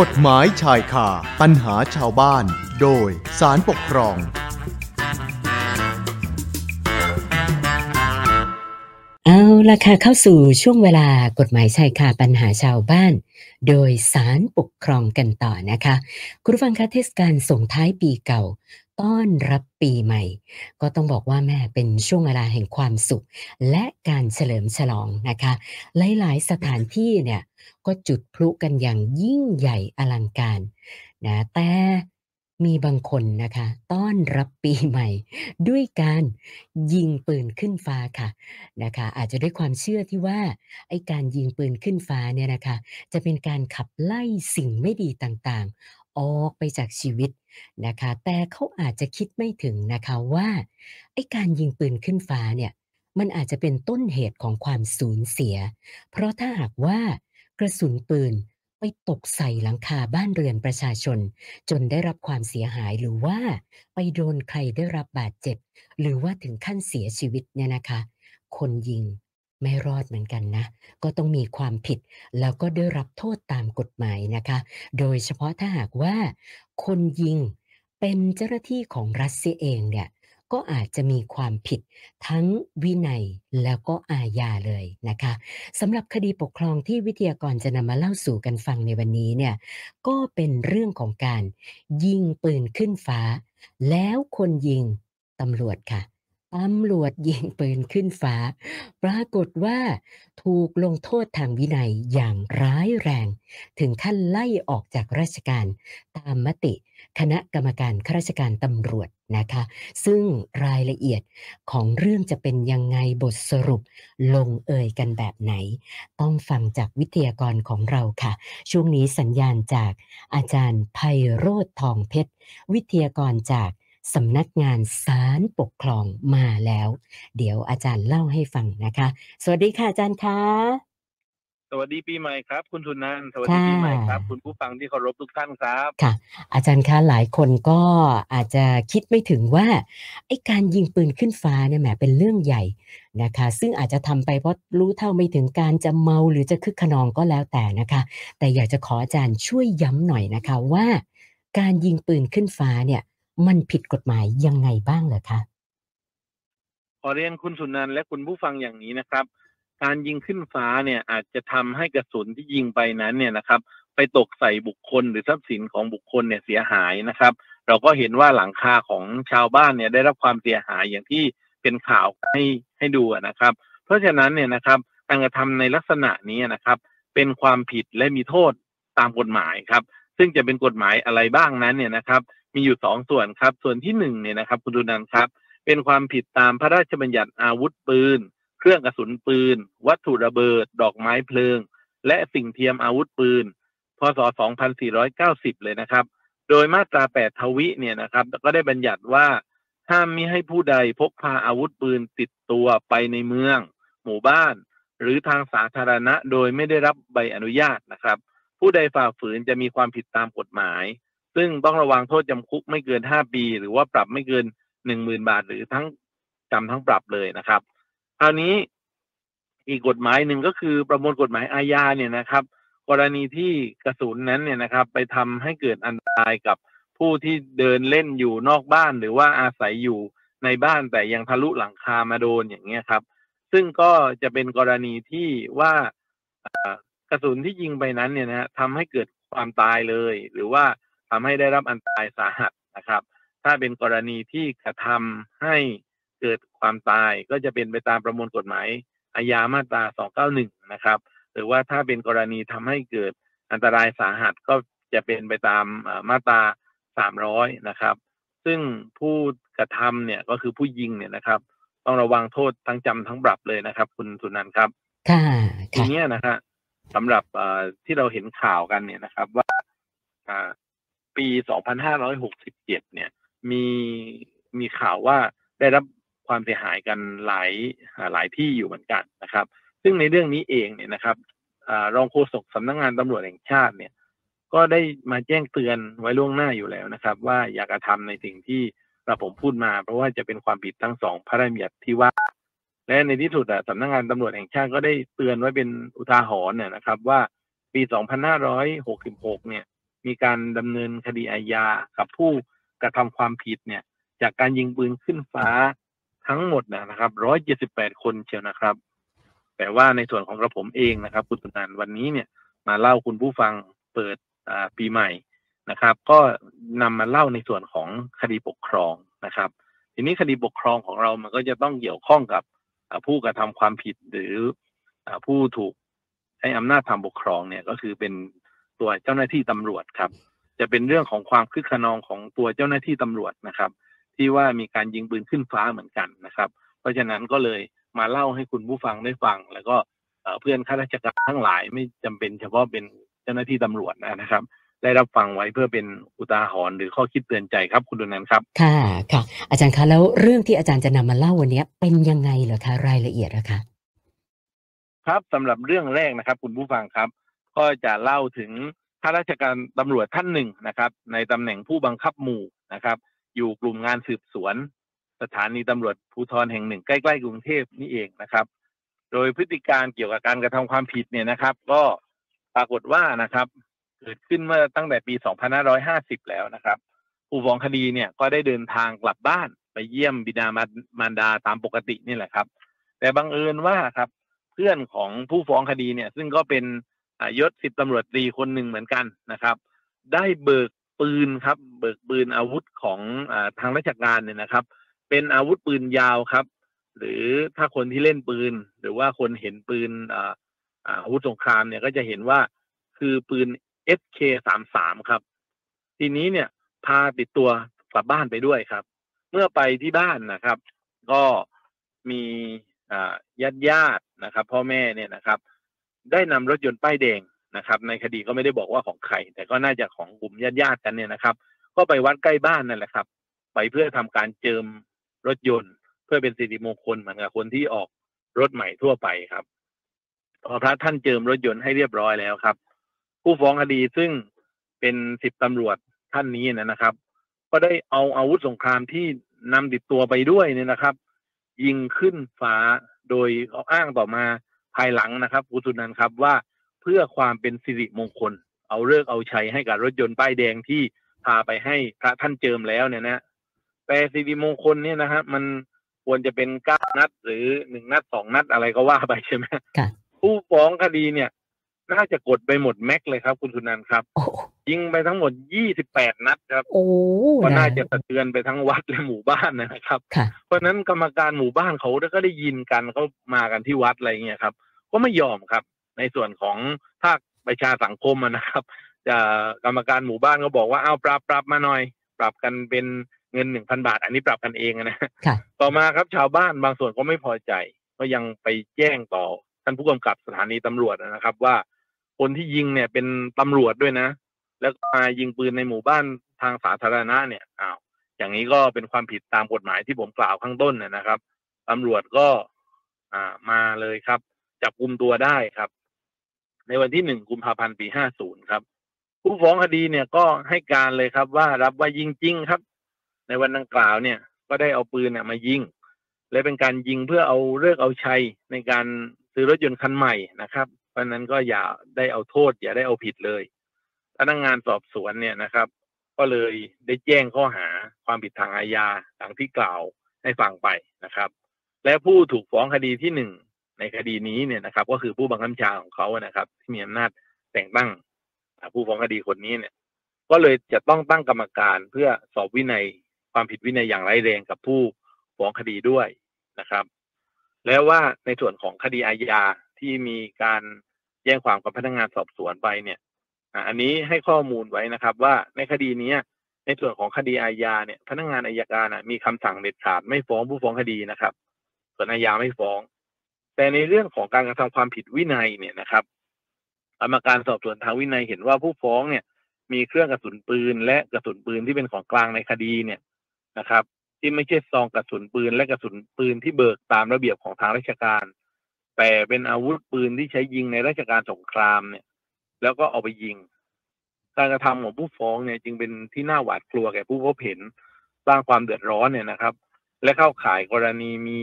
กฎหมายชายคาปัญหาชาวบ้าน โดยสารปกครอง เอาละค่ะเข้าสู่ช่วงเวลากฎหมายชายคาปัญหาชาวบ้าน โดยสารปกครองกันต่อนะคะ คุณผู้ฟังคะเทศกาลส่งท้ายปีเก่าต้อนรับปีใหม่ ก็ต้องบอกว่าแม่เป็นช่วงเวลาแห่งความสุข และการเฉลิมฉลองนะคะ หลายๆ สถานที่เนี่ย ก็จุดพลุกันอย่างยิ่งใหญ่อลังการนะแต่มีบางคนนะคะ ต้อนรับปีใหม่ ด้วยการยิงปืนขึ้นฟ้าค่ะนะคะ อาจจะด้วยความเชื่อที่ว่าไอ้การยิงปืนขึ้นฟ้าเนี่ยนะคะ จะเป็นการขับไล่สิ่งไม่ดีต่างๆ ออกไปจากชีวิตนะคะ แต่เขาอาจจะคิดไม่ถึงนะคะว่าไอ้การยิงปืนขึ้นฟ้าเนี่ยมันอาจจะเป็นต้นเหตุของความสูญเสีย เพราะถ้าหากว่า ระสุนปืนไปตกใส่หลังคาบ้านเรือนประชาชน จนได้รับความเสียหายหรือว่าไปโดนใครได้รับบาดเจ็บ หรือว่าถึงขั้นเสียชีวิตเนี่ยนะคะ คนยิงไม่รอดเหมือนกันนะ ก็ต้องมีความผิด แล้วก็ได้รับโทษตามกฎหมายนะคะ โดยเฉพาะถ้าหากว่า คนยิงเป็นเจ้าหน้าที่ของรัฐเสียเองเนี่ย ก็อาจจะมีความผิดทั้งวินัยแล้วก็อาญาเลยนะคะสำหรับคดีปกครองที่วิทยากรจะนำมาเล่าสู่กันฟังในวันนี้เนี่ยก็เป็นเรื่องของการยิงปืนขึ้นฟ้า แล้วคนยิงตำรวจค่ะ ตำรวจยิงปืนขึ้นฟ้า ปรากฏว่าถูกลงโทษทางวินัยอย่างร้ายแรง ถึงขั้นไล่ออกจากราชการตามมติคณะกรรมการข้าราชการตำรวจนะคะ ซึ่งรายละเอียดของเรื่องจะเป็นยังไงบทสรุปลงเอยกันแบบไหน ต้องฟังจากวิทยากรของเราค่ะ ช่วงนี้สัญญาณจากอาจารย์ไพโรธทองเพชร วิทยากรจาก สำนักงานศาลปกครองมาแล้ว เดี๋ยวอาจารย์เล่าให้ฟังนะคะ สวัสดีค่ะอาจารย์คะสวัสดีปีใหม่ครับ คุณทุนนันท์สวัสดีปีใหม่ครับ คุณผู้ฟังที่เคารพทุกท่านครับค่ะ อาจารย์คะหลายคนก็อาจจะคิดไม่ถึงว่าไอ้การยิงปืนขึ้นฟ้าเนี่ยแหมเป็นเรื่องใหญ่นะคะ ซึ่งอาจจะทำไปเพราะรู้เท่าไม่ถึงการจะเมาหรือจะคึกขนองก็แล้วแต่นะคะ แต่อยากจะขออาจารย์ช่วยย้ำหน่อยนะคะว่า การยิงปืนขึ้นฟ้าเนี่ย มันผิดกฎหมายยังไงบ้างเหรอคะขอเรียนคุณสุนันและคุณผู้ฟังอย่างนี้นะครับ การยิงขึ้นฟ้าเนี่ยอาจจะทำให้กระสุนที่ยิงไปนั้นเนี่ยนะครับ ไปตกใส่บุคคลหรือทรัพย์สินของบุคคลเนี่ยเสียหายนะครับ เราก็เห็นว่าหลังคาของชาวบ้านเนี่ยได้รับความเสียหายอย่างที่เป็นข่าวให้ให้ดูนะครับ เพราะฉะนั้นเนี่ยนะครับการกระทำในลักษณะนี้นะครับ เป็นความผิดและมีโทษตามกฎหมายครับ ซึ่งจะเป็นกฎหมายอะไรบ้างนั้นเนี่ยนะครับ มีอยู่สองส่วนครับ ส่วนที่หนึ่งเนี่ยนะครับคุณดูนันครับ เป็นความผิดตามพระราชบัญญัติอาวุธปืน เครื่องกระสุนปืน วัตถุระเบิด ดอกไม้เพลิง และสิ่งเทียมอาวุธปืน พศ 2490 เลยนะครับ โดยมาตรา 8 ทวิเนี่ยนะครับ ก็ได้บัญญัติว่าห้ามมิให้ผู้ใดพกพาอาวุธปืนติดตัวไปในเมือง หมู่บ้าน หรือทางสาธารณะโดยไม่ได้รับใบอนุญาตนะครับ ผู้ใดฝ่าฝืนจะมีความผิดตามกฎหมาย ซึ่งต้องระวังโทษจำคุกไม่เกิน 5 ปี หรือว่าปรับไม่เกิน 10,000 บาท หรือทั้งจำทั้งปรับเลยนะครับ คราวนี้อีกกฎหมายหนึ่งก็คือประมวลกฎหมายอาญาเนี่ยนะครับ กรณีที่กระสุนนั้นเนี่ยนะครับ ไปทำให้เกิดอันตรายกับผู้ที่เดินเล่นอยู่นอกบ้าน หรือว่าอาศัยอยู่ในบ้านแต่ยังทะลุหลังคามาโดนอย่างเงี้ยครับ ซึ่งก็จะเป็นกรณีที่ว่ากระสุนที่ยิงไปนั้นเนี่ยนะฮะทำให้เกิดความตายเลย หรือว่า ทำให้ได้รับอันตรายสาหัสนะครับ ถ้าเป็นกรณีที่กระทำให้เกิดความตายก็จะเป็นไปตามประมวลกฎหมายอาญามาตรา 291 นะครับ หรือว่าถ้าเป็นกรณีทำให้เกิดอันตรายสาหัสก็จะเป็นไปตามเอ่อมาตรา 300 นะครับ ซึ่งผู้กระทำเนี่ยก็คือผู้ยิงเนี่ยนะครับ ต้องระวังโทษทั้งจำทั้งปรับเลยนะครับ คุณสุนันท์ครับค่ะทีค่ะเนี้ยนะฮะสำหรับเอ่อที่เราเห็นข่าวกันเนี่ยนะครับ ว่าอ่า ปี 2567 เนี่ย มีมีข่าวว่าได้รับความเสียหายกันหลายหลายที่อยู่เหมือนกันนะครับ ซึ่งในเรื่องนี้เองเนี่ยนะครับอรองโฆษกสำนักงานตำรวจแห่งชาติเนี่ย ก็ได้มาแจ้งเตือนไว้ล่วงหน้าอยู่แล้วนะครับ ว่าอย่ากระทำในสิ่งที่เราผมพูดมา เพราะว่าจะเป็นความผิดทั้งสองพระราชบัญญัติที่ว่า และในที่สุดอะสำนักงานตำรวจแห่งชาติก็ได้เตือนไว้เป็นอุทาหรณ์เนี่ยนะครับ ว่าปี 2566 เนี่ย มีการดำเนินคดีอาญากับผู้กระทำความผิดเนี่ย จากการยิงปืนขึ้นฟ้าทั้งหมดนะครับร้อยเจ็ดสิบแปดคนเชียวนะครับ แต่ว่าในส่วนของกระผมเองนะครับ คุณตุนันวันนี้เนี่ยมาเล่าคุณผู้ฟังเปิดปีใหม่นะครับ ก็นำมาเล่าในส่วนของคดีปกครองนะครับ ทีนี้คดีปกครองของเรามันก็จะต้องเกี่ยวข้องกับผู้กระทำความผิดหรือผู้ถูกให้อำนาจทำปกครองเนี่ยก็คือเป็น ตัวเจ้าหน้าที่ตำรวจครับ จะเป็นเรื่องของความคึกขนองของตัวเจ้าหน้าที่ตำรวจนะครับ ที่ว่ามีการยิงปืนขึ้นฟ้าเหมือนกันนะครับ เพราะฉะนั้นก็เลยมาเล่าให้คุณผู้ฟังได้ฟัง แล้วก็เพื่อนข้าราชการทั้งหลายไม่จำเป็นเฉพาะเป็นเจ้าหน้าที่ตำรวจนะครับได้รับฟังไว้เพื่อเป็นอุทาหรณ์หรือข้อคิดเตือนใจครับคุณดุนันครับ ค่ะค่ะ อาจารย์คะแล้วเรื่องที่อาจารย์จะนำมาเล่าวันนี้เป็นยังไงเหรอคะรายละเอียดนะคะ ครับสำหรับเรื่องแรกนะครับ คุณผู้ฟังครับ ก็จะเล่าถึงข้าราชการตำรวจท่านหนึ่งนะครับ ในตำแหน่งผู้บังคับหมู่นะครับ อยู่กลุ่มงานสืบสวน สถานีตำรวจภูธรแห่งหนึ่งใกล้ๆกรุงเทพนี่เองนะครับ โดยพฤติการเกี่ยวกับการกระทำความผิดเนี่ยนะครับ ก็ปรากฏว่านะครับ เกิดขึ้นเมื่อตั้งแต่ปี 2550 แล้วนะครับ ผู้ฟ้องคดีเนี่ยก็ได้เดินทางกลับบ้านไปเยี่ยมบิดามารดาตามปกตินี่แหละครับ แต่บังเอิญว่าครับ เพื่อนของผู้ฟ้องคดีเนี่ย ซึ่งก็เป็น ยศสิบตำรวจตรีคนหนึ่งเหมือนกันนะครับ ได้เบิกปืนครับ เบิกปืนอาวุธของอทางราชการเนี่ยนะครับ เป็นอาวุธปืนยาวครับ หรือถ้าคนที่เล่นปืน หรือว่าคนเห็นปืนอาวุธสงครามเนี่ยก็จะเห็นว่าคือปืน SK สามสามครับ ทีนี้เนี่ยพาติดตัวกลับบ้านไปด้วยครับ เมื่อไปที่บ้านนะครับ ก็มีญาติญาตินะครับ พ่อแม่เนี่ยนะครับ ได้นำรถยนต์ป้ายแดงนะครับ ในคดีก็ไม่ได้บอกว่าของใคร แต่ก็น่าจะของกลุ่มญาติญาติกันเนี่ยนะครับ ก็ไปวัดใกล้บ้านนั่นแหละครับ ไปเพื่อทำการเจิมรถยนต์ เพื่อเป็นสิริมงคลเหมือนกับคนที่ออกรถใหม่ทั่วไปครับพอพระท่านเจิมรถยนต์ให้เรียบร้อยแล้วครับ ผู้ฟ้องคดีซึ่งเป็นสิบตำรวจท่านนี้นะครับ ก็ได้เอาอาวุธสงครามที่นำติดตัวไปด้วยเนี่ยนะครับ ยิงขึ้นฟ้าโดยเขาอ้างต่อมา ภายหลังนะครับคุณสุนันครับว่าเพื่อความเป็นสิริมงคล เอาเลิกเอาชัยให้กับรถยนต์ป้ายแดงที่พาไปให้พระท่านเจิมแล้วเนี่ยนะแต่สิริมงคลเนี่ยนะฮะมันควรจะเป็นเก้านัดหรือหนึ่งนัดสองนัดอะไรก็ว่าไปใช่ไหมผู้ฟ้องคดีเนี่ย น่าจะกดไปหมดแม็กเลยครับ คุณสุนันครับยิงไปทั้งหมดยี่สิบแปดนัดครับก็น่าจะสะเทือนไปทั้งวัดและหมู่บ้านนะครับ เพราะนั้นกรรมการหมู่บ้านเขาก็ได้ยินกันเขามากันที่วัดอะไรเงี้ยครับ ก็ไม่ยอมครับ ในส่วนของภาคประชาสังคมนะครับจะกรรมการหมู่บ้านก็บอกว่าเอาปรับปรับมาหน่อย ปรับกันเป็นเงินหนึ่งพันบาท อันนี้ปรับกันเองนะต่อมาครับชาวบ้านบางส่วนก็ไม่พอใจ ก็ยังไปแจ้งต่อท่านผู้กำกับสถานีตำรวจนะครับว่า คนที่ยิงเนี่ยเป็นตำรวจด้วยนะ แล้วมายิงปืนในหมู่บ้านทางสาธารณะเนี่ยอ้าวอย่างนี้ก็เป็นความผิดตามกฎหมายที่ผมกล่าวข้างต้นนะครับตำรวจก็อ่ามาเลยครับจับกลุ่มตัวได้ครับ ในวันที่หนึ่งกุมภาพันธ์ปีห้าศูนย์ครับผู้ฟ้องคดีเนี่ยก็ให้การเลยครับว่ารับว่ายิงจริงครับ ในวันดังกล่าวเนี่ย ก็ได้เอาปืนเนี่ยมายิง และเป็นการยิงเพื่อเอาเลือกเอาชัยในการซื้อรถยนต์คันใหม่นะครับ เพราะนั้นก็อย่าได้เอาโทษ อย่าได้เอาผิดเลยพนักงงานสอบสวนเนี่ยนะครับ ก็เลยได้แจ้งข้อหาความผิดทางอาญาดังที่กล่าวให้ฟังไปนะครับ และผู้ถูกฟ้องคดีที่หนึ่งในคดีนี้เนี่ยนะครับ ก็คือผู้บังคับบัญชาของเขานะครับ ที่มีอำนาจแต่งตั้งผู้ฟ้องคดีคนนี้เนี่ย ก็เลยจะต้องตั้งกรรมการเพื่อสอบวินัยความผิดวินัยอย่างร้ายแรงกับผู้ฟ้องคดีด้วยนะครับ แล้วว่าในส่วนของคดีอาญา ที่มีการแจ้งความกับพนักงานสอบสวนไปเนี่ยอันนี้ให้ข้อมูลไว้นะครับ ว่าในคดีนี้ในส่วนของคดีอาญาเนี่ย พนักงานอายการมีคำสั่งเด็ดขาดไม่ฟ้องผู้ฟ้องคดีนะครับ ส่วนอาญาไม่ฟ้อง แต่ในเรื่องของการกระทำความผิดวินัยเนี่ยนะครับกรรมการสอบสวนทางวินัยเห็นว่าผู้ฟ้องเนี่ย มีเครื่องกระสุนปืน และกระสุนปืนที่เป็นของกลางในคดีเนี่ยนะครับ ที่ไม่ใช่ซองกระสุนปืน และกระสุนปืนที่เบิกตามระเบียบของทางราชการ แต่เป็นอาวุธปืนที่ใช้ยิงในราชการสงครามเนี่ย แล้วก็เอาไปยิง การกระทำของผู้ฟ้องเนี่ยจึงเป็นที่น่าหวาดกลัวแก่ผู้พบเห็นสร้างความเดือดร้อนเนี่ยนะครับ และเข้าข่ายกรณีมี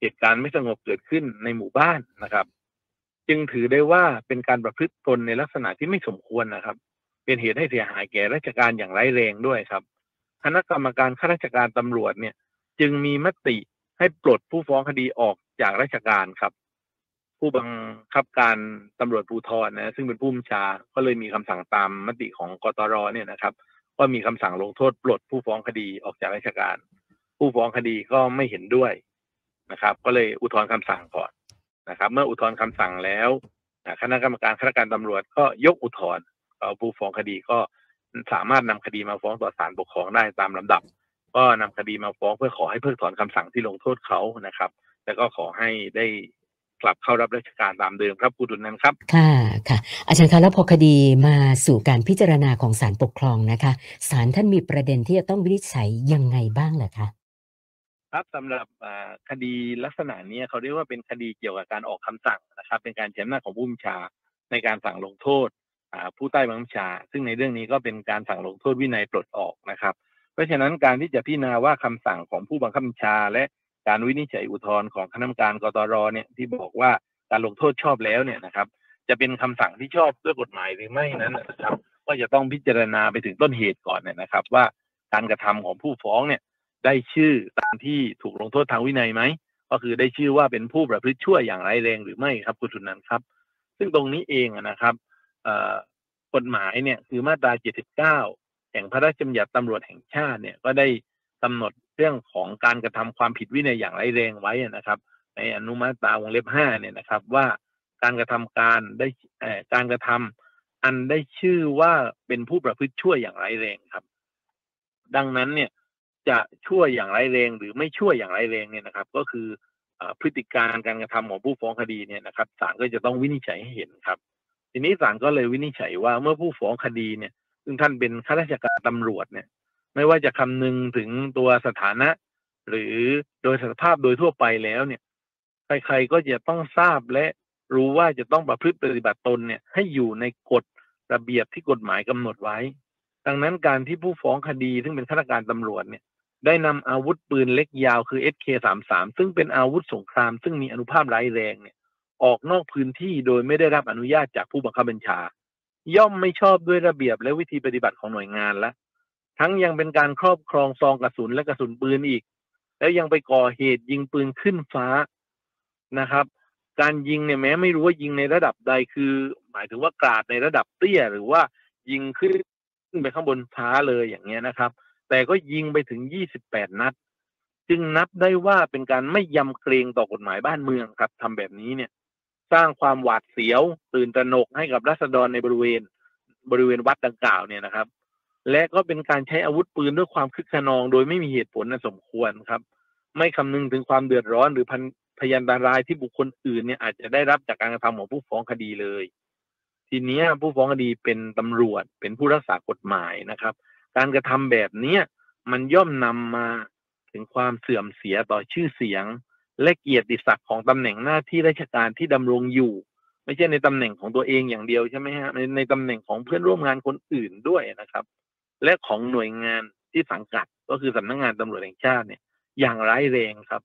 เหตุการณ์ไม่สงบเกิดขึ้นในหมู่บ้านนะครับ จึงถือได้ว่าเป็นการประพฤติตนในลักษณะที่ไม่สมควรนะครับ เป็นเหตุให้เสียหายแก่ราชการอย่างร้ายแรงด้วยครับคณะกรรมการข้าราชการตำรวจเนี่ย จึงมีมติให้ปลดผู้ฟ้องคดีออกจากราชการครับ ผู้บังคับการตำรวจภูธรนะ ซึ่งเป็นผู้บัญชาก็เลยมีคำสั่งตามมติของกตรเนี่ยนะครับก็มีคำสั่งลงโทษปลดผู้ฟ้องคดีออกจากราชการ ผู้ฟ้องคดีก็ไม่เห็นด้วยนะครับ ก็เลยอุทธรณ์คำสั่งก่อนนะครับ เมื่ออุทธรณ์คำสั่งแล้วคณะกรรมการข้าราชการตำรวจก็ยกอุทธรณ์ผู้ฟ้องคดีก็สามารถนำคดีมาฟ้องต่อศาลปกครองได้ตามลำดับ ก็นำคดีมาฟ้องเพื่อขอให้เพิกถอนคำสั่งที่ลงโทษเขานะครับ แล้วก็ขอให้ได้ กลับเข้ารับราชการตามเดิมครับคุณดุลนั้นครับ ค่ะค่ะ อาจารย์คะแล้วพอคดีมาสู่การพิจารณาของศาลปกครองนะคะศาลท่านมีประเด็นที่จะต้องวินิจฉัยยังไงบ้างเหรอคะครับสำหรับคดีลักษณะนี้เขาเรียกว่าเป็นคดีเกี่ยวกับการออกคำสั่งนะครับ เป็นการใช้อำนาจของผู้บัญชาในการสั่งลงโทษผู้ใต้บังคับบัญชา ซึ่งในเรื่องนี้ก็เป็นการสั่งลงโทษวินัยปลดออกนะครับ เพราะฉะนั้นการที่จะพิจารณาว่าคำสั่งของผู้บังคับบัญชา และ การวินิจฉัยอุทธรณ์ของคณะกรรมการกตรเนี่ยที่บอกว่าการลงโทษชอบแล้วเนี่ยนะครับ จะเป็นคำสั่งที่ชอบด้วยกฎหมายหรือไม่นั้นนะครับก็จะต้องพิจารณาไปถึงต้นเหตุก่อนเนี่ยนะครับ ว่าการกระทำของผู้ฟ้องเนี่ยได้ชื่อตามที่ถูกลงโทษทางวินัยไหมก็คือได้ชื่อว่าเป็นผู้ประพฤติชั่วอย่างไรแรงหรือไม่ครับคุณทุนนันครับ ซึ่งตรงนี้เองนะครับกฎหมายเนี่ยคือมาตรา 79 แห่งพระราชบัญญัติตำรวจแห่งชาติเนี่ยก็ได้กำหนด รื่องของการกระทำความผิดวินัยอย่างไรแรงไว้นะครับ ในอนุมาตราวงเล็บ5เนี่ยนะครับ ว่าการกระทำการได้การกระทำอันได้ชื่อว่าเป็นผู้ประพฤติชั่วอย่างไรแรงครับ ดังนั้นเนี่ยจะชั่วอย่างไรแรงหรือไม่ชั่วอย่างไรแรงเนี่ยนะครับ ก็คือพฤติการการกระทำของผู้ฟ้องคดีเนี่ยนะครับศาลก็จะต้องวินิจฉัยให้เห็นครับ ทีนี้ศาลก็เลยวินิจฉัยว่าเมื่อผู้ฟ้องคดีเนี่ยซึ่งท่านเป็นข้าราชการตำรวจเนี่ย ไม่ว่าจะคำนึงถึงตัวสถานะ หรือโดยสภาพโดยทั่วไปแล้วเนี่ย ใครๆก็จะต้องทราบและรู้ว่าจะต้องประพฤติปฏิบัติตนเนี่ย ให้อยู่ในกฎระเบียบที่กฎหมายกำหนดไว้ ดังนั้นการที่ผู้ฟ้องคดีซึ่งเป็นข้าราชการตำรวจเนี่ย ได้นำอาวุธปืนเล็กยาวคือ SK33 ซึ่งเป็นอาวุธสงคราม ซึ่งมีอนุภาพร้ายแรงเนี่ย ออกนอกพื้นที่โดยไม่ได้รับอนุญาตจากผู้บังคับบัญชา ย่อมไม่ชอบด้วยระเบียบและวิธีปฏิบัติของหน่วยงานและ ทั้งยังเป็นการครอบครองซองกระสุนและกระสุนปืนอีก แล้วยังไปก่อเหตุยิงปืนขึ้นฟ้านะครับ การยิงเนี่ยแม้ไม่รู้ว่ายิงในระดับใดคือ หมายถึงว่ากราดในระดับเตี้ย หรือว่ายิงขึ้นไปข้างบนฟ้าเลยอย่างเงี้ยนะครับ แต่ก็ยิงไปถึง28นัด จึงนับได้ว่าเป็นการไม่ยำเกรงต่อกฎหมายบ้านเมืองครับทำแบบนี้เนี่ย สร้างความหวาดเสียวตื่นตระหนกให้กับรัษฎรในบริเวณบริเวณวัดดังกล่าวเนี่ยนะครับ และก็เป็นการใช้อาวุธปืนด้วยความคึกขนอง โดยไม่มีเหตุผลสมควรครับ ไม่คำนึงถึงความเดือดร้อนหรือพยานตรายที่บุคคลอื่นเนี่ยอาจจะได้รับจากการกระทำของผู้ฟ้องคดีเลย ทีนี้ผู้ฟ้องคดีเป็นตำรวจเป็นผู้รักษากฎหมายนะครับ การกระทำแบบนี้มันย่อมนำมาถึงความเสื่อมเสียต่อชื่อเสียง และเกียรติศักดิ์ของตำแหน่งหน้าที่ราชการที่ดำรงอยู่ ไม่ใช่ในตำแหน่งของตัวเองอย่างเดียวใช่ไหมฮะในในตำแหน่งของเพื่อนร่วมงานคนอื่นด้วยนะครับ และของหน่วยงานที่สังกัดก็คือสำนักงงานตำรวจแห่งชาติเนี่ย อย่างร้ายแรงครับ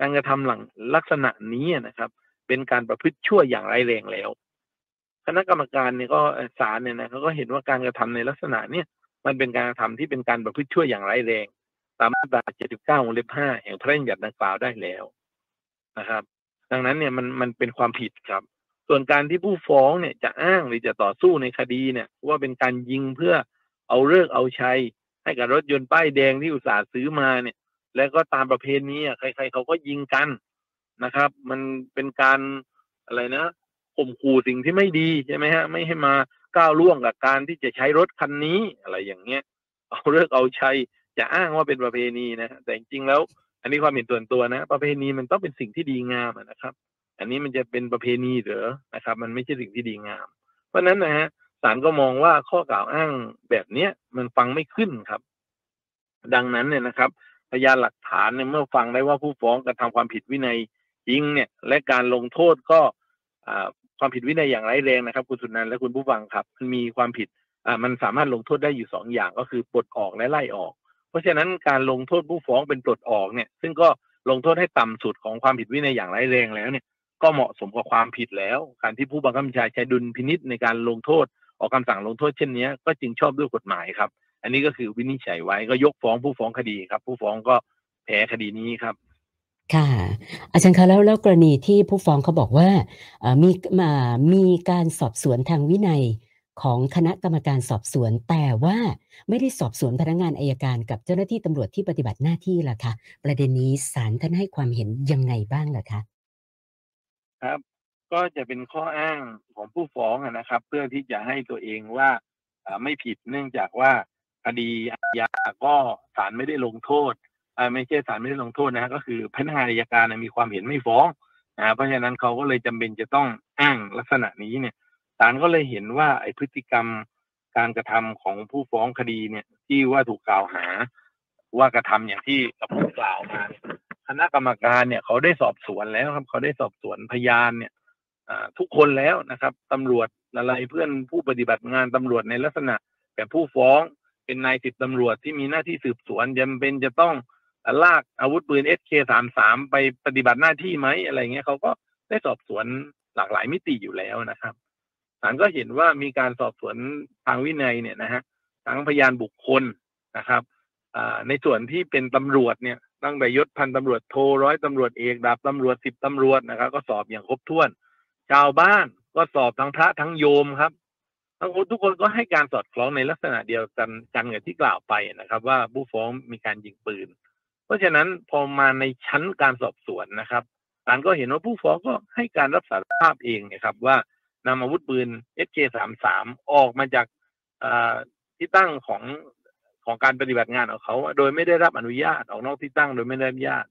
การกระทำหลังลักษณะนี้นะครับ เป็นการประพฤติชั่วอย่างร้ายแรงแล้ว คณะกรรมการเนี่ยก็ศาลเนี่ยนะเขาก็เห็นว่าการกระทำในลักษณะเนี้ยมันเป็นการกระทำที่เป็นการประพฤติชั่วอย่างร้ายแรง ตามมาตรา 79 วงเล็บ 5 แห่งพระราชบัญญัติดังกล่าวได้แล้วนะครับ ดังนั้นเนี่ยมันมันเป็นความผิดครับ ส่วนการที่ผู้ฟ้องเนี่ยจะอ้างหรือจะต่อสู้ในคดีเนี่ยว่าเป็นการยิงเพื่อ เอาเลิกเอาชัย ให้กับรถยนต์ป้ายแดงที่อุตสาห์ซื้อมาเนี่ย แล้วก็ตามประเพณีอะใคร ๆเขาก็ยิงกันนะครับ มันเป็นการอะไรนะข่มขู่สิ่งที่ไม่ดีใช่ไหมฮะ ไม่ให้มาก้าวล่วงกับการที่จะใช้รถคันนี้อะไรอย่างเงี้ย เอาเลิกเอาชัยจะอ้างว่าเป็นประเพณีนะแต่จริงๆแล้ว อันนี้ความเห็นส่วนตัวนะ ประเพณีมันต้องเป็นสิ่งที่ดีงามนะครับ อันนี้มันจะเป็นประเพณีหรือนะครับ มันไม่ใช่สิ่งที่ดีงาม เพราะนั้นนะฮะ ศาลก็มองว่าข้อกล่าวอ้างแบบเนี้ยมันฟังไม่ขึ้นครับ ดังนั้นเนี่ยนะครับ พยานหลักฐานเนี่ยเมื่อฟังได้ว่าผู้ฟ้องกระทำความผิดวินัยจริงเนี่ย และการลงโทษก็ความผิดวินัยอย่างร้ายแรงนะครับ คุณสุนันและคุณผู้ฟังครับมันมีความผิดอ่ามันสามารถลงโทษได้อยู่สองอย่างก็คือปลดออกและไล่ออก เพราะฉะนั้นการลงโทษผู้ฟ้องเป็นปลดออกเนี่ย ซึ่งก็ลงโทษให้ต่ำสุดของความผิดวินัยอย่างร้ายแรงแล้วเนี่ย ก็เหมาะสมกับความผิดแล้ว การที่ผู้บังคับบัญชาใช้ดุลพินิษในการลงโทษ อกคำสั่งลงโทษเช่นนี้ก็จึงชอบด้วยกฎหมายครับ อันนี้ก็คือวินิจฉัยไว้ก็ยกฟ้องผู้ฟ้องคดีครับ ผู้ฟ้องก็แพ้คดีนี้ครับค่ะ อาจารย์คะแล้วแล้วกรณีที่ผู้ฟ้องเขาบอกว่ามีมามีการสอบสวนทางวินัยของคณะกรรมการสอบสวน แต่ว่าไม่ได้สอบสวนพนักงานอายการกับเจ้าหน้าที่ตำรวจที่ปฏิบัติหน้าที่ล่ะคะประเด็นนี้ศาลท่านให้ความเห็นยังไงบ้างล่ะคะ ครับ ก็จะเป็นข้ออ้างของผู้ฟ้องนะครับ เพื่อที่จะให้ตัวเองว่าไม่ผิดเนื่องจากว่าคดีอาญาก็ศาลไม่ได้ลงโทษไม่ใช่ศาลไม่ได้ลงโทษนะก็คือพนักงานอายการมีความเห็นไม่ฟ้องนะเพราะฉะนั้นเขาก็เลยจำเป็นจะต้องอ้างลักษณะนี้เนี่ยศาลก็เลยเห็นว่าไอ้พฤติกรรมการกระทำของผู้ฟ้องคดีเนี่ยที่ว่าถูกกล่าวหา ว่ากระทำอย่างที่กับผู้กล่าวมาคณะกรรมการเนี่ยเขาได้สอบสวนแล้วครับเขาได้สอบสวนพยานเนี่ย ทุกคนแล้วนะครับตำรวจอะไรเพื่อนผู้ปฏิบัติงานตำรวจในลักษณะแบบผู้ฟ้องเป็นนายสิบตำรวจที่มีหน้าที่สืบสวนจำเป็นจะต้องลากอาวุธปืน SK33 ไปปฏิบัติหน้าที่ไหมอะไรเงี้ยเขาก็ได้สอบสวนหลากหลายมิติอยู่แล้วนะครับศาลก็เห็นว่ามีการสอบสวนทางวินัยเนี่ยนะฮะทั้งพยานบุคคลนะครับในส่วนที่เป็นตำรวจเนี่ยตั้งแต่ยศพันตำรวจโทร้อยตำรวจเอกดาบตำรวจสิบตำรวจนะครับ ก็สอบอย่างครบถ้วน ชาวบ้านก็สอบทั้งพระทั้งโยมครับทั้งคนทุกคนก็ให้การสอดคล้องในลักษณะเดียวกันกันกับที่กล่าวไปนะครับ ว่าผู้ฟ้องมีการยิงปืน เพราะฉะนั้นพอมาในชั้นการสอบสวนนะครับศาลก็เห็นว่าผู้ฟ้องก็ให้การรับสารภาพเองนะครับว่านำอาวุธปืน SK33 ออกมาจากที่ตั้งของของการปฏิบัติงานของเขา โดยไม่ได้รับอนุญาตออกนอกที่ตั้งโดยไม่ได้อนุญาต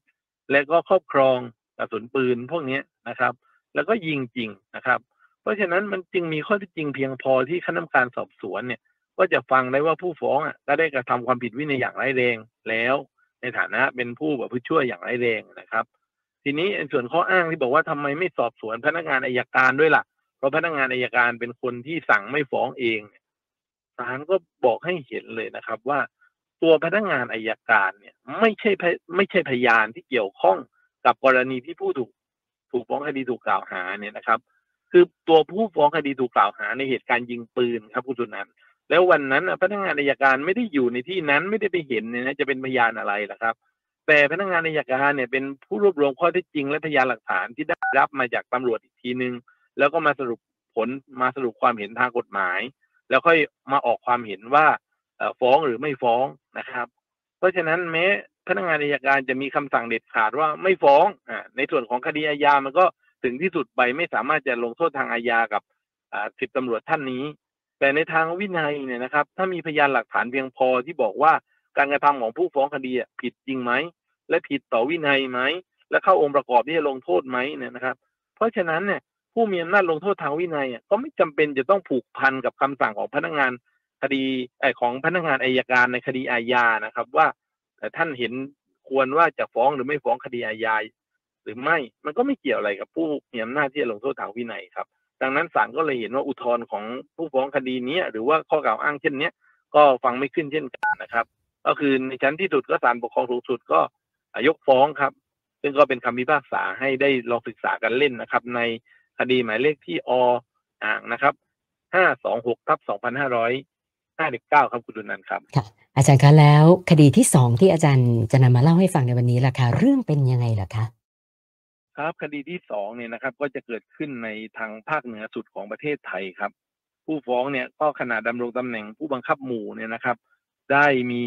และก็ครอบครองกระสุนปืนพวกนี้นะครับ แล้วก็ยิงจริงนะครับ เพราะฉะนั้นมันจึงมีข้อที่จริงเพียงพอที่คณะกรรมการสอบสวนเนี่ย ก็จะฟังได้ว่าผู้ฟ้องอะก็ได้กระทำความผิดวินัยอย่างร้ายแรงแล้ว ในฐานะเป็นผู้แบบผู้ช่วยอย่างไรแรงนะครับ ทีนี้ส่วนข้ออ้างที่บอกว่าทำไมไม่สอบสวนพนักงานอายการด้วยล่ะ เพราะพนักงานอายการเป็นคนที่สั่งไม่ฟ้องเองศาลก็บอกให้เห็นเลยนะครับว่าตัวพนักงานอายการเนี่ยไม่ใช่ไม่ใช่พยานที่เกี่ยวข้องกับกรณีที่ผู้ถูก ถูกฟ้องคดีถูกกล่าวหาเนี่ยนะครับ คือตัวผู้ฟ้องคดีถูกกล่าวหาในเหตุการณ์ยิงปืนครับคุณสุนันท์แล้ววันนั้นพนักงานอายการไม่ได้อยู่ในที่นั้นไม่ได้ไปเห็นเนี่ยนะจะเป็นพยานอะไรล่ะครับ แต่พนักงานอายการเนี่ยเป็นผู้รวบรวมข้อเท็จจริงและพยานหลักฐานที่ได้รับมาจากตำรวจอีกทีนึง แล้วก็มาสรุปผลมาสรุปความเห็นทางกฎหมาย แล้วค่อยมาออกความเห็นว่าฟ้องหรือไม่ฟ้องนะครับ เพราะฉะนั้นแม้ พนักงานอายการจะมีคำสั่งเด็ดขาดว่าไม่ฟ้องอ่าในส่วนของคดีอาญามันก็ถึงที่สุดไปไม่สามารถจะลงโทษทางอาญากับอ่าสิบตำรวจท่านนี้ แต่ในทางวินัยเนี่ยนะครับ ถ้ามีพยานหลักฐานเพียงพอที่บอกว่าการกระทำของผู้ฟ้องคดีผิดจริงไหมและผิดต่อวินัยไหมและเข้าองค์ประกอบที่จะลงโทษไหมเนี่ยนะครับ เพราะฉะนั้นเนี่ยผู้มีอำนาจลงโทษทางวินัยก็ไม่จำเป็นจะต้องผูกพันกับคำสั่งของพนักงานคดีไอของพนักงานอายการในคดีอาญานะครับ ว่า ท่านเห็นควรว่าจะฟ้องหรือไม่ฟ้องคดีอาญาหรือไม่มันก็ไม่เกี่ยวอะไรกับผู้มีอำนาจที่จะลงโทษทางวินัยครับ ดังนั้นศาลก็เลยเห็นว่าอุทธรณ์ของผู้ฟ้องคดีนี้หรือว่าข้อกล่าวอ้างเช่นนี้ก็ฟังไม่ขึ้นเช่นกันนะครับ ก็คือในชั้นที่สุดก็ศาลปกครองสูงสุดก็ยกฟ้องครับ ซึ่งก็เป็นคำพิพากษาให้ได้ลองศึกษากันเล่นนะครับ ในคดีหมายเลขที่ออ่างนะครับห้าสองหกทับสองพันห้าร้อยห้าเด็กเก้าครับคุณดุนันครับ อาจารย์คะแล้วคดีที่สองที่อาจารย์จะนำมาเล่าให้ฟังในวันนี้ล่ะคะเรื่องเป็นยังไงล่ะคะครับคดีที่สองเนี่ยนะครับ ก็จะเกิดขึ้นในทางภาคเหนือสุดของประเทศไทยครับ ผู้ฟ้องเนี่ยก็ขณะดำรงตำแหน่งผู้บังคับหมู่เนี่ยนะครับ ได้มี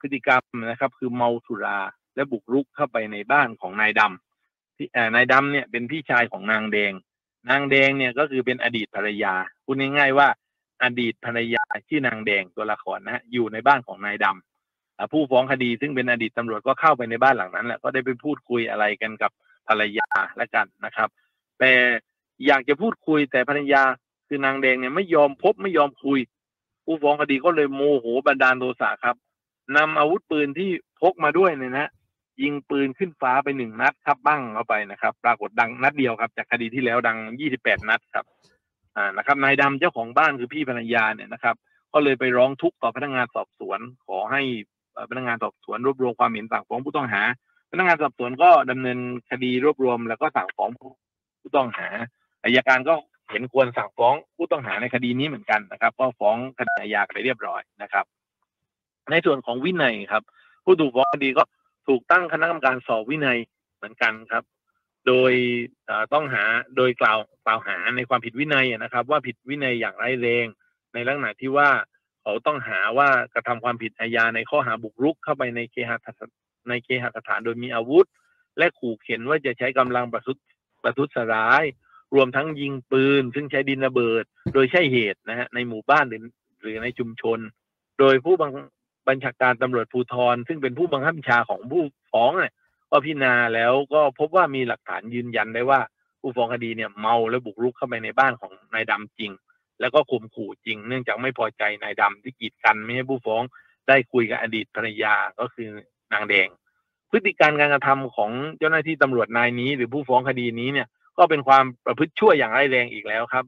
พฤติกรรมนะครับ คือเมาสุราและบุกรุกเข้าไปในบ้านของนายดำที่นายดำเนี่ยเป็นพี่ชายของนางแดง นางแดงเนี่ยก็คือเป็นอดีตภรรยาพูดง่ายๆว่า อดีตภรรยาที่นางแดงตัวละครนะอยู่ในบ้านของนายดำผู้ฟ้องคดีซึ่งเป็นอดีตตำรวจก็เข้าไปในบ้านหลังนั้นแหละก็ได้ไปพูดคุยอะไรกันกับภรรยาและกันนะครับ แต่อยากจะพูดคุยแต่ภรรยาคือนางแดงเนี่ยไม่ยอมพบไม่ยอมคุย ผู้ฟ้องคดีก็เลยโมโหบันดาลโทสะครับนำอาวุธปืนที่พกมาด้วยเนี่ยนะยิงปืนขึ้นฟ้าไปหนึ่งนัดครับบ้างเข้าไปนะครับ ปรากฏดังนัดเดียวครับ จากคดีที่แล้วดังยี่สิบแปดนัดครับ อ่านะครับนายดำเจ้าของบ้านคือพี่ภรรยาเนี่ยนะครับ ก็เลยไปร้องทุกข์ต่อพนักงานสอบสวน ขอให้พนักงานสอบสวนรวบรวมความเห็นต่างฟ้องผู้ต้องหา พนักงานสอบสวนก็ดำเนินคดีรวบรวม แล้วก็สั่งฟ้องผู้ต้องหาอายการก็เห็นควรสั่งฟ้องผู้ต้องหาในคดีนี้เหมือนกันนะครับ ก็ฟ้องคดีอาญาไปเรียบร้อยนะครับ ในส่วนของวินัยครับ ผู้ถูกฟ้องคดีก็ถูกตั้งคณะกรรมการสอบวินัยเหมือนกันครับ โดยต้องหาโดยกล่าวกล่าวหาในความผิดวินัยนะครับ ว่าผิดวินัยอย่างร้ายแรง ในลักษณะที่ว่าเขาต้องหาว่ากระทำความผิดอาญาในข้อหาบุกรุกเข้าไปในเคหสในเคหสถานโดยมีอาวุธ และขู่เข็นว่าจะใช้กำลังประทุษประทุษร้าย รวมทั้งยิงปืน ซึ่งใช้ดินระเบิด โดยใช่เหตุนะฮะในหมู่บ้านหรือหรือในชุมชน โดยผู้บังบัญชาการตำรวจภูธรซึ่งเป็นผู้บังคับบัญชาของผู้ฟ้องเนี่ย ก็พิจารณาแล้วก็พบว่ามีหลักฐานยืนยันได้ว่าผู้ฟ้องคดีเนี่ยเมาและบุกรุกเข้าไปในบ้านของนายดำจริง แล้วก็ข่มขู่จริง เนื่องจากไม่พอใจนายดำที่กีดกันไม่ให้ผู้ฟ้องได้คุยกับอดีตภรรยาก็คือนางแดง พฤติการการกระทำของเจ้าหน้าที่ตำรวจนายนี้ หรือผู้ฟ้องคดีนี้เนี่ย ก็เป็นความประพฤติชั่วอย่างร้ายแรงอีกแล้วครับ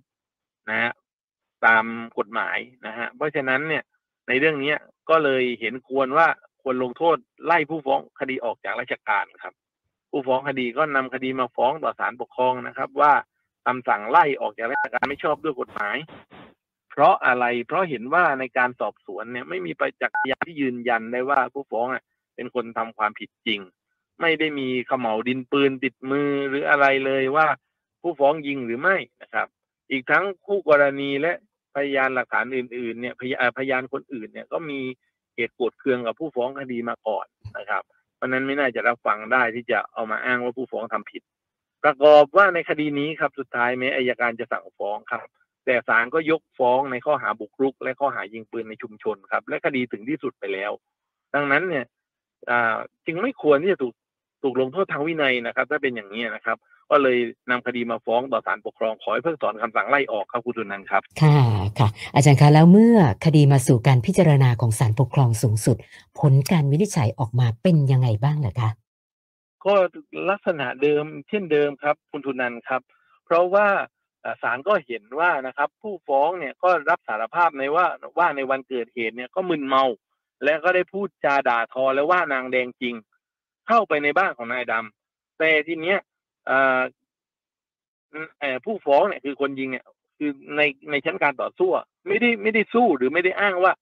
นะฮะตามกฎหมายนะฮะเพราะฉะนั้นเนี่ยในเรื่องนี้ก็เลยเห็นควรว่า ควรลงโทษไล่ผู้ฟ้องคดีออกจากราชการครับ ผู้ฟ้องคดีก็นำคดีมาฟ้องต่อศาลปกครองนะครับ ว่าคำสั่งไล่ออกจากราชการไม่ชอบด้วยกฎหมาย เพราะอะไรเพราะเห็นว่าในการสอบสวนเนี่ยไม่มีประจักษ์พยานที่ยืนยันได้ว่าผู้ฟ้องอะเป็นคนทำความผิดจริง ไม่ได้มีขมเหลาดินปืนติดมือหรืออะไรเลยว่าผู้ฟ้องยิงหรือไม่นะครับ อีกทั้งคู่กรณีและพยานหลักฐานอื่นๆเนี่ยพยานคนอื่นเนี่ยก็มี เหตุโกรธเคืองกับผู้ฟ้องคดีมาก่อนนะครับ เพราะนั้นไม่น่าจะรับฟังได้ที่จะเอามาอ้างว่าผู้ฟ้องทำผิด ประกอบว่าในคดีนี้ครับสุดท้ายแม้อายการจะสั่งฟ้องครับ แต่ศาลก็ยกฟ้องในข้อหาบุกรุก และข้อหายิงปืนในชุมชนครับ และคดีถึงที่สุดไปแล้ว ดังนั้นเนี่ยจึงไม่ควรที่จะถูกถูกลงโทษทางวินัยนะครับ ถ้าเป็นอย่างนี้นะครับ ก็เลยนำคดีมาฟ้องต่อศาลปกครองขอให้เพิกถอนคำสั่งไล่ออกครับคุณตุนันครับ ค่ะค่ะ อาจารย์คะแล้วเมื่อคดีมาสู่การพิจารณาของศาลปกครองสูงสุด ผลการวินิจฉัยออกมาเป็นยังไงบ้างเหรอคะก็ลักษณะเดิมเช่นเดิมครับ คุณทุนันครับ เพราะว่าศาลก็เห็นว่านะครับ ผู้ฟ้องเนี่ยก็รับสารภาพในว่าว่าในวันเกิดเหตุเนี่ยก็มึนเมา และก็ได้พูดจาด่าทอและว่านางแดงจริง เข้าไปในบ้านของนายดำแต่ทีเนี้ย ผู้ฟ้องเนี่ยคือคนยิงเนี่ยคือในในชั้นการต่อสู้ไม่ได้ไม่ได้สู้หรือไม่ได้อ้างว่า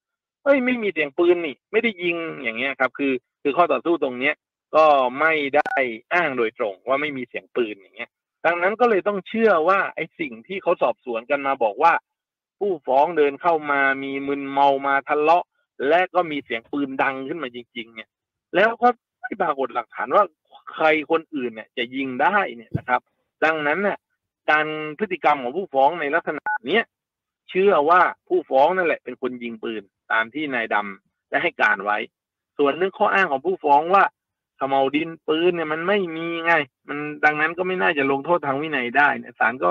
เอ้ยไม่มีเสียงปืนนี่ ไม่ได้ยิงอย่างเงี้ยครับ คือคือข้อต่อสู้ตรงเนี้ยก็ไม่ได้อ้างโดยตรงว่าไม่มีเสียงปืนอย่างเงี้ย ดังนั้นก็เลยต้องเชื่อว่าไอ้สิ่งที่เขาสอบสวนกันมาบอกว่า ผู้ฟ้องเดินเข้ามามีมึนเมามาทะเลาะ และก็มีเสียงปืนดังขึ้นมาจริง ๆ เนี่ย แล้วก็ไม่ปรากฏหลักฐานว่า ใครคนอื่นเนี่ยจะยิงได้เนี่ยนะครับ ดังนั้นเนี่ยการพฤติกรรมของผู้ฟ้องในลักษณะเนี้ยเชื่อว่าผู้ฟ้องนั่นแหละเป็นคนยิงปืนตามที่นายดำได้ให้การไว้ ส่วนเรื่องข้ออ้างของผู้ฟ้องว่าขมเาดินปืนเนี่ยมันไม่มีไง มันดังนั้นก็ไม่น่าจะลงโทษทางวินัยได้เนี่ยศาลก็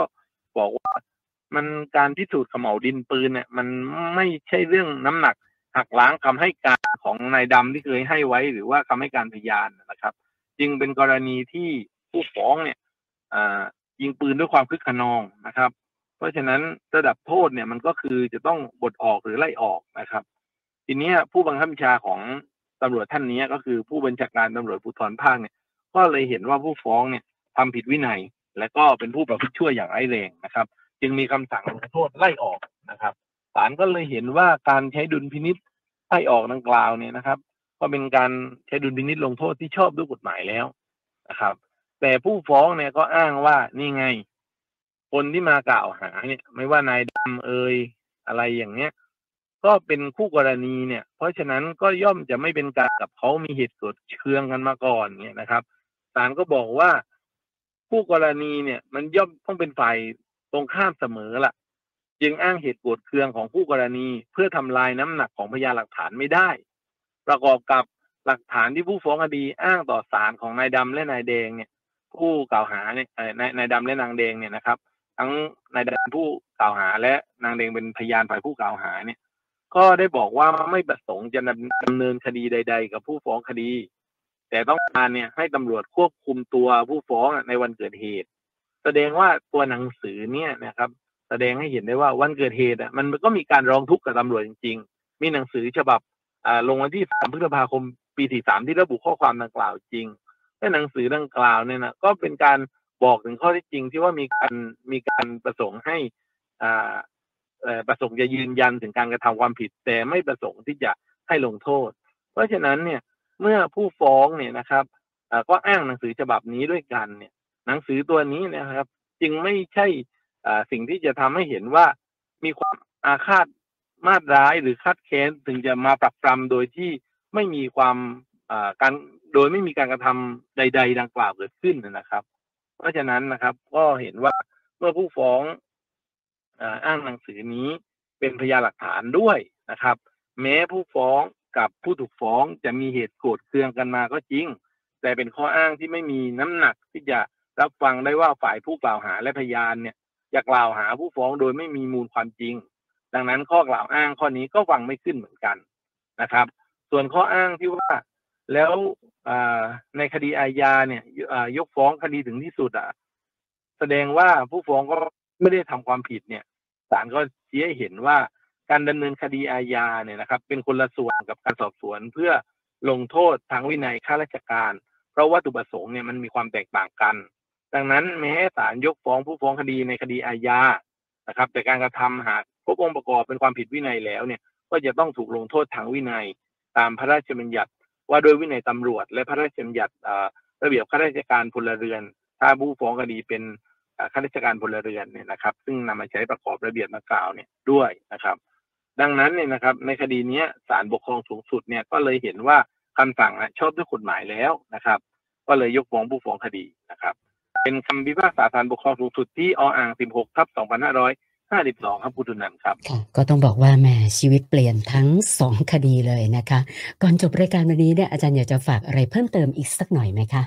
บอกว่ามันการพิสูจน์ขมเาดินปืนเนี่ย มันไม่ใช่เรื่องน้ำหนักหักล้างคำให้การของนายดำที่เคยให้ไว้ หรือว่าคำให้การพยานนะครับ จึงเป็นกรณีที่ผู้ฟ้องเนี่ยยิงปืนด้วยความคึกขนองนะครับ เพราะฉะนั้นระดับโทษเนี่ยมันก็คือจะต้องบทออกหรือไล่ออกนะครับ ทีนี้ผู้บังคับบัญชาของตำรวจท่านนี้ก็คือผู้บัญชาการตำรวจภูธรภาคเนี่ย ก็เลยเห็นว่าผู้ฟ้องเนี่ยทำผิดวินัย และก็เป็นผู้ประพฤติชั่วอย่างร้ายแรงนะครับ จึงมีคำสั่งลงโทษไล่ออกนะครับศาลก็เลยเห็นว่าการใช้ดุลพินิษไล่ออกดังกล่าวเนี่ยนะครับ ก็เป็นการใช้ดุลพินิษลงโทษที่ชอบด้วยกฎหมายแล้วนะครับ แต่ผู้ฟ้องเนี่ยก็อ้างว่านี่ไง คนที่มากล่าวหาเนี่ยไม่ว่านายดำเอยอะไรอย่างเนี้ย ก็เป็นคู่กรณีเนี่ย เพราะฉะนั้นก็ย่อมจะไม่เป็นการกับเขามีเหตุเกิดเชืองกันมาก่อนเนี่ยนะครับศาลก็บอกว่าคู่กรณีเนี่ย มันย่อมต้องเป็นฝ่ายตรงข้ามเสมอละจึงอ้างเหตุโกรธเคืองของคู่กรณี เพื่อทำลายน้ำหนักของพยานหลักฐานไม่ได้ ประกอบกับหลักฐานที่ผู้ฟ้องคดีอ้างต่อศาลของนายดำและนายแดงเนี่ย ผู้กล่าวหาเนี่ยนายนายดำและนางแดงเนี่ยนะครับ ทั้งนายดำผู้กล่าวหาและนางแดงเป็นพยานฝ่ายผู้กล่าวหาเนี่ย ก็ได้บอกว่าไม่ประสงค์จะดำเนินคดีใด ๆ กับผู้ฟ้องคดี แต่ต้องการเนี่ยให้ตำรวจควบคุมตัวผู้ฟ้องในวันเกิดเหตุ แสดงว่าตัวหนังสือเนี่ยนะครับ แสดงให้เห็นได้ว่าวันเกิดเหตุอะมันก็มีการร้องทุกข์กับตำรวจจริง ๆ มีหนังสือฉบับ ลงวันที่ 3 พฤษภาคม ปี 43 ที่ระบุข้อความดังกล่าวจริงและหนังสือดังกล่าวเนี่ยนะก็เป็นการบอกถึงข้อที่จริงที่ว่ามีการมีการประสงค์ให้อ่าประสงค์จะยืนยันถึงการกระทำความผิด แต่ไม่ประสงค์ที่จะให้ลงโทษ เพราะฉะนั้นเนี่ยเมื่อผู้ฟ้องเนี่ยนะครับก็อ้างหนังสือฉบับนี้ด้วยกันเนี่ย หนังสือตัวนี้นะครับ จึงไม่ใช่สิ่งที่จะทำให้เห็นว่ามีความอาฆาต มาดร้ายหรือคาดแค้นถึงจะมาปรับปรำโดยที่ไม่มีความการโดยไม่มีการกระทำใด ๆ ดังกล่าวเกิดขึ้นนะครับ เพราะฉะนั้นนะครับ ก็เห็นว่าเมื่อผู้ฟ้องอ้างหนังสือนี้เป็นพยานหลักฐานด้วยนะครับ แม้ผู้ฟ้องกับผู้ถูกฟ้องจะมีเหตุโกรธเคืองกันมาก็จริง แต่เป็นข้ออ้างที่ไม่มีน้ำหนักที่จะรับฟังได้ว่าฝ่ายผู้กล่าวหาและพยานเนี่ยจะกล่าวหาผู้ฟ้องโดยไม่มีมูลความจริง ดังนั้นข้อกล่าวอ้างข้อนี้ก็ฟังไม่ขึ้นเหมือนกันนะครับ ส่วนข้ออ้างที่ว่าแล้วในคดีอาญาเนี่ยยกฟ้องคดีถึงที่สุดอะแสดงว่าผู้ฟ้องก็ไม่ได้ทำความผิดเนี่ยศาลก็ชี้ให้เห็นว่าการดำเนินคดีอาญาเนี่ยนะครับ เป็นคนละส่วนกับการสอบสวนเพื่อลงโทษทางวินัยข้าราชการ เพราะวัตถุประสงค์เนี่ยมันมีความแตกต่างกัน ดังนั้นแม้ศาลยกฟ้องผู้ฟ้องคดีในคดีอาญานะครับ แต่การกระทำหากพบองค์ประกอบเป็นความผิดวินัยแล้วเนี่ยก็จะต้องถูกลงโทษทางวินัย ตามพระราชบัญญัติ ว่าโดยวินัยตำรวจ และพระราชบัญญัติระเบียบข้าราชการพลเรือน ถ้าผู้ฟ้องคดีเป็นข้าราชการพลเรือนเนี่ยนะครับ ซึ่งนำมาใช้ประกอบระเบียบดังกล่าวเนี่ยด้วยนะครับ ดังนั้นเนี่ยนะครับ ในคดีนี้ศาลปกครองสูงสุดเนี่ยก็เลยเห็นว่าคำสั่งชอบด้วยกฎหมายแล้วนะครับ ก็เลยยกฟ้องผู้ฟ้องคดีนะครับ เป็นคำพิพากษาศาลปกครองสูงสุดที่ออ่าง 16ทับ 2552ครับคุณตุนันครับก็ต้องบอกว่าแม่ชีวิตเปลี่ยนทั้งสองคดีเลยนะคะ ก่อนจบรายการวันนี้เนี่ยอาจารย์อยากจะฝากอะไรเพิ่มเติมอีกสักหน่อยไหมคะ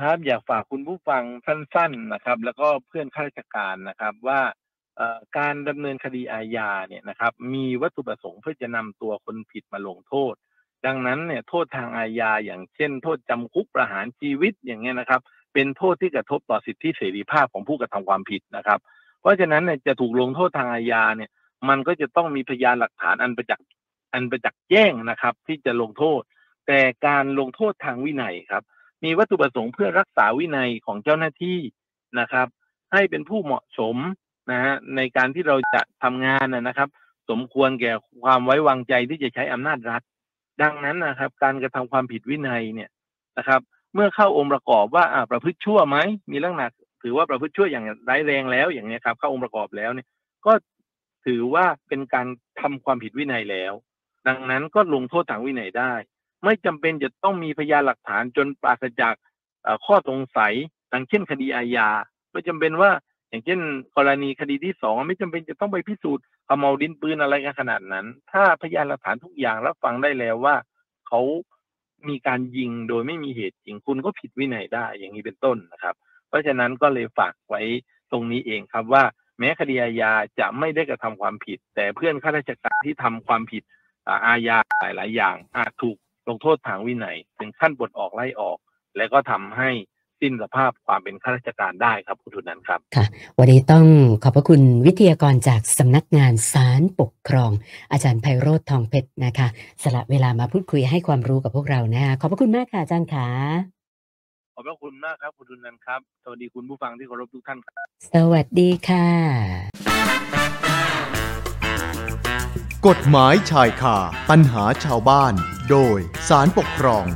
ครับอยากฝากคุณผู้ฟังสั้น ๆนะครับ แล้วก็เพื่อนข้าราชการนะครับว่าการดำเนินคดีอาญาเนี่ยนะครับ มีวัตถุประสงค์เพื่อจะนำตัวคนผิดมาลงโทษ ดังนั้นเนี่ยโทษทางอาญาอย่างเช่น โทษจำคุกประหารชีวิตอย่างเงี้ยนะครับ เป็นโทษที่กระทบต่อสิทธิเสรีภาพของผู้กระทำความผิดนะครับ เพราะฉะนั้นเนี่ยจะถูกลงโทษทางอาญาเนี่ย มันก็จะต้องมีพยานหลักฐานอันประจักษ์อันประจักษ์แจ้งนะครับ ที่จะลงโทษ แต่การลงโทษทางวินัยครับ มีวัตถุประสงค์เพื่อรักษาวินัยของเจ้าหน้าที่นะครับ ให้เป็นผู้เหมาะสมนะฮะในการที่เราจะทำงานนะครับ สมควรแก่ความไว้วางใจที่จะใช้อำนาจรัฐ ดังนั้นนะครับ การกระทำความผิดวินัยเนี่ยนะครับ เมื่อเข้าองค์ประกอบว่าอ่าประพฤติชั่วไหมมีลักษณะ ถือว่าประพฤติชั่วอย่างร้ายแรงแล้วอย่างนี้ครับ เข้าองค์ประกอบแล้วเนี่ย ก็ถือว่าเป็นการทำความผิดวินัยแล้ว ดังนั้นก็ลงโทษทางวินัยได้ ไม่จำเป็นจะต้องมีพยานหลักฐานจนปราศจากข้อสงสัยดังเช่นคดีอาญาไม่จำเป็นว่าอย่างเช่น กรณีคดีที่สองไม่จำเป็นจะต้องไปพิสูจน์ขมเมาดินปืนอะไรกันขนาดนั้น ถ้าพยานหลักฐานทุกอย่างรับฟังได้แล้วว่าเขามีการยิงโดยไม่มีเหตุจริงคุณก็ผิดวินัยได้อย่างนี้เป็นต้นนะครับ เพราะฉะนั้นก็เลยฝากไว้ตรงนี้เองครับว่า แม้คดีอาญาจะไม่ได้กระทำความผิด แต่เพื่อนข้าราชการที่ทำความผิดอาญาหลาย ๆ อย่างอาจถูกลงโทษทางวินัยถึงขั้นปลดออกไล่ออก และก็ทำให้สิ้นสภาพความเป็นข้าราชการได้ครับคุณทุนนั้นครับค่ะ วันนี้ต้องขอบพระคุณวิทยากรจากสำนักงานศาลปกครอง อาจารย์ไพโรธทองเพชรนะคะ สละเวลามาพูดคุยให้ความรู้กับพวกเรานะขอบพระคุณมากค่ะอาจารย์ขา ขอบพระคุณมากครับ คุณทุนันครับ สวัสดีคุณผู้ฟังที่เคารพทุกท่านครับ สวัสดีค่ะ กฎหมายชายคาปัญหาชาวบ้าน โดยสารปกครอง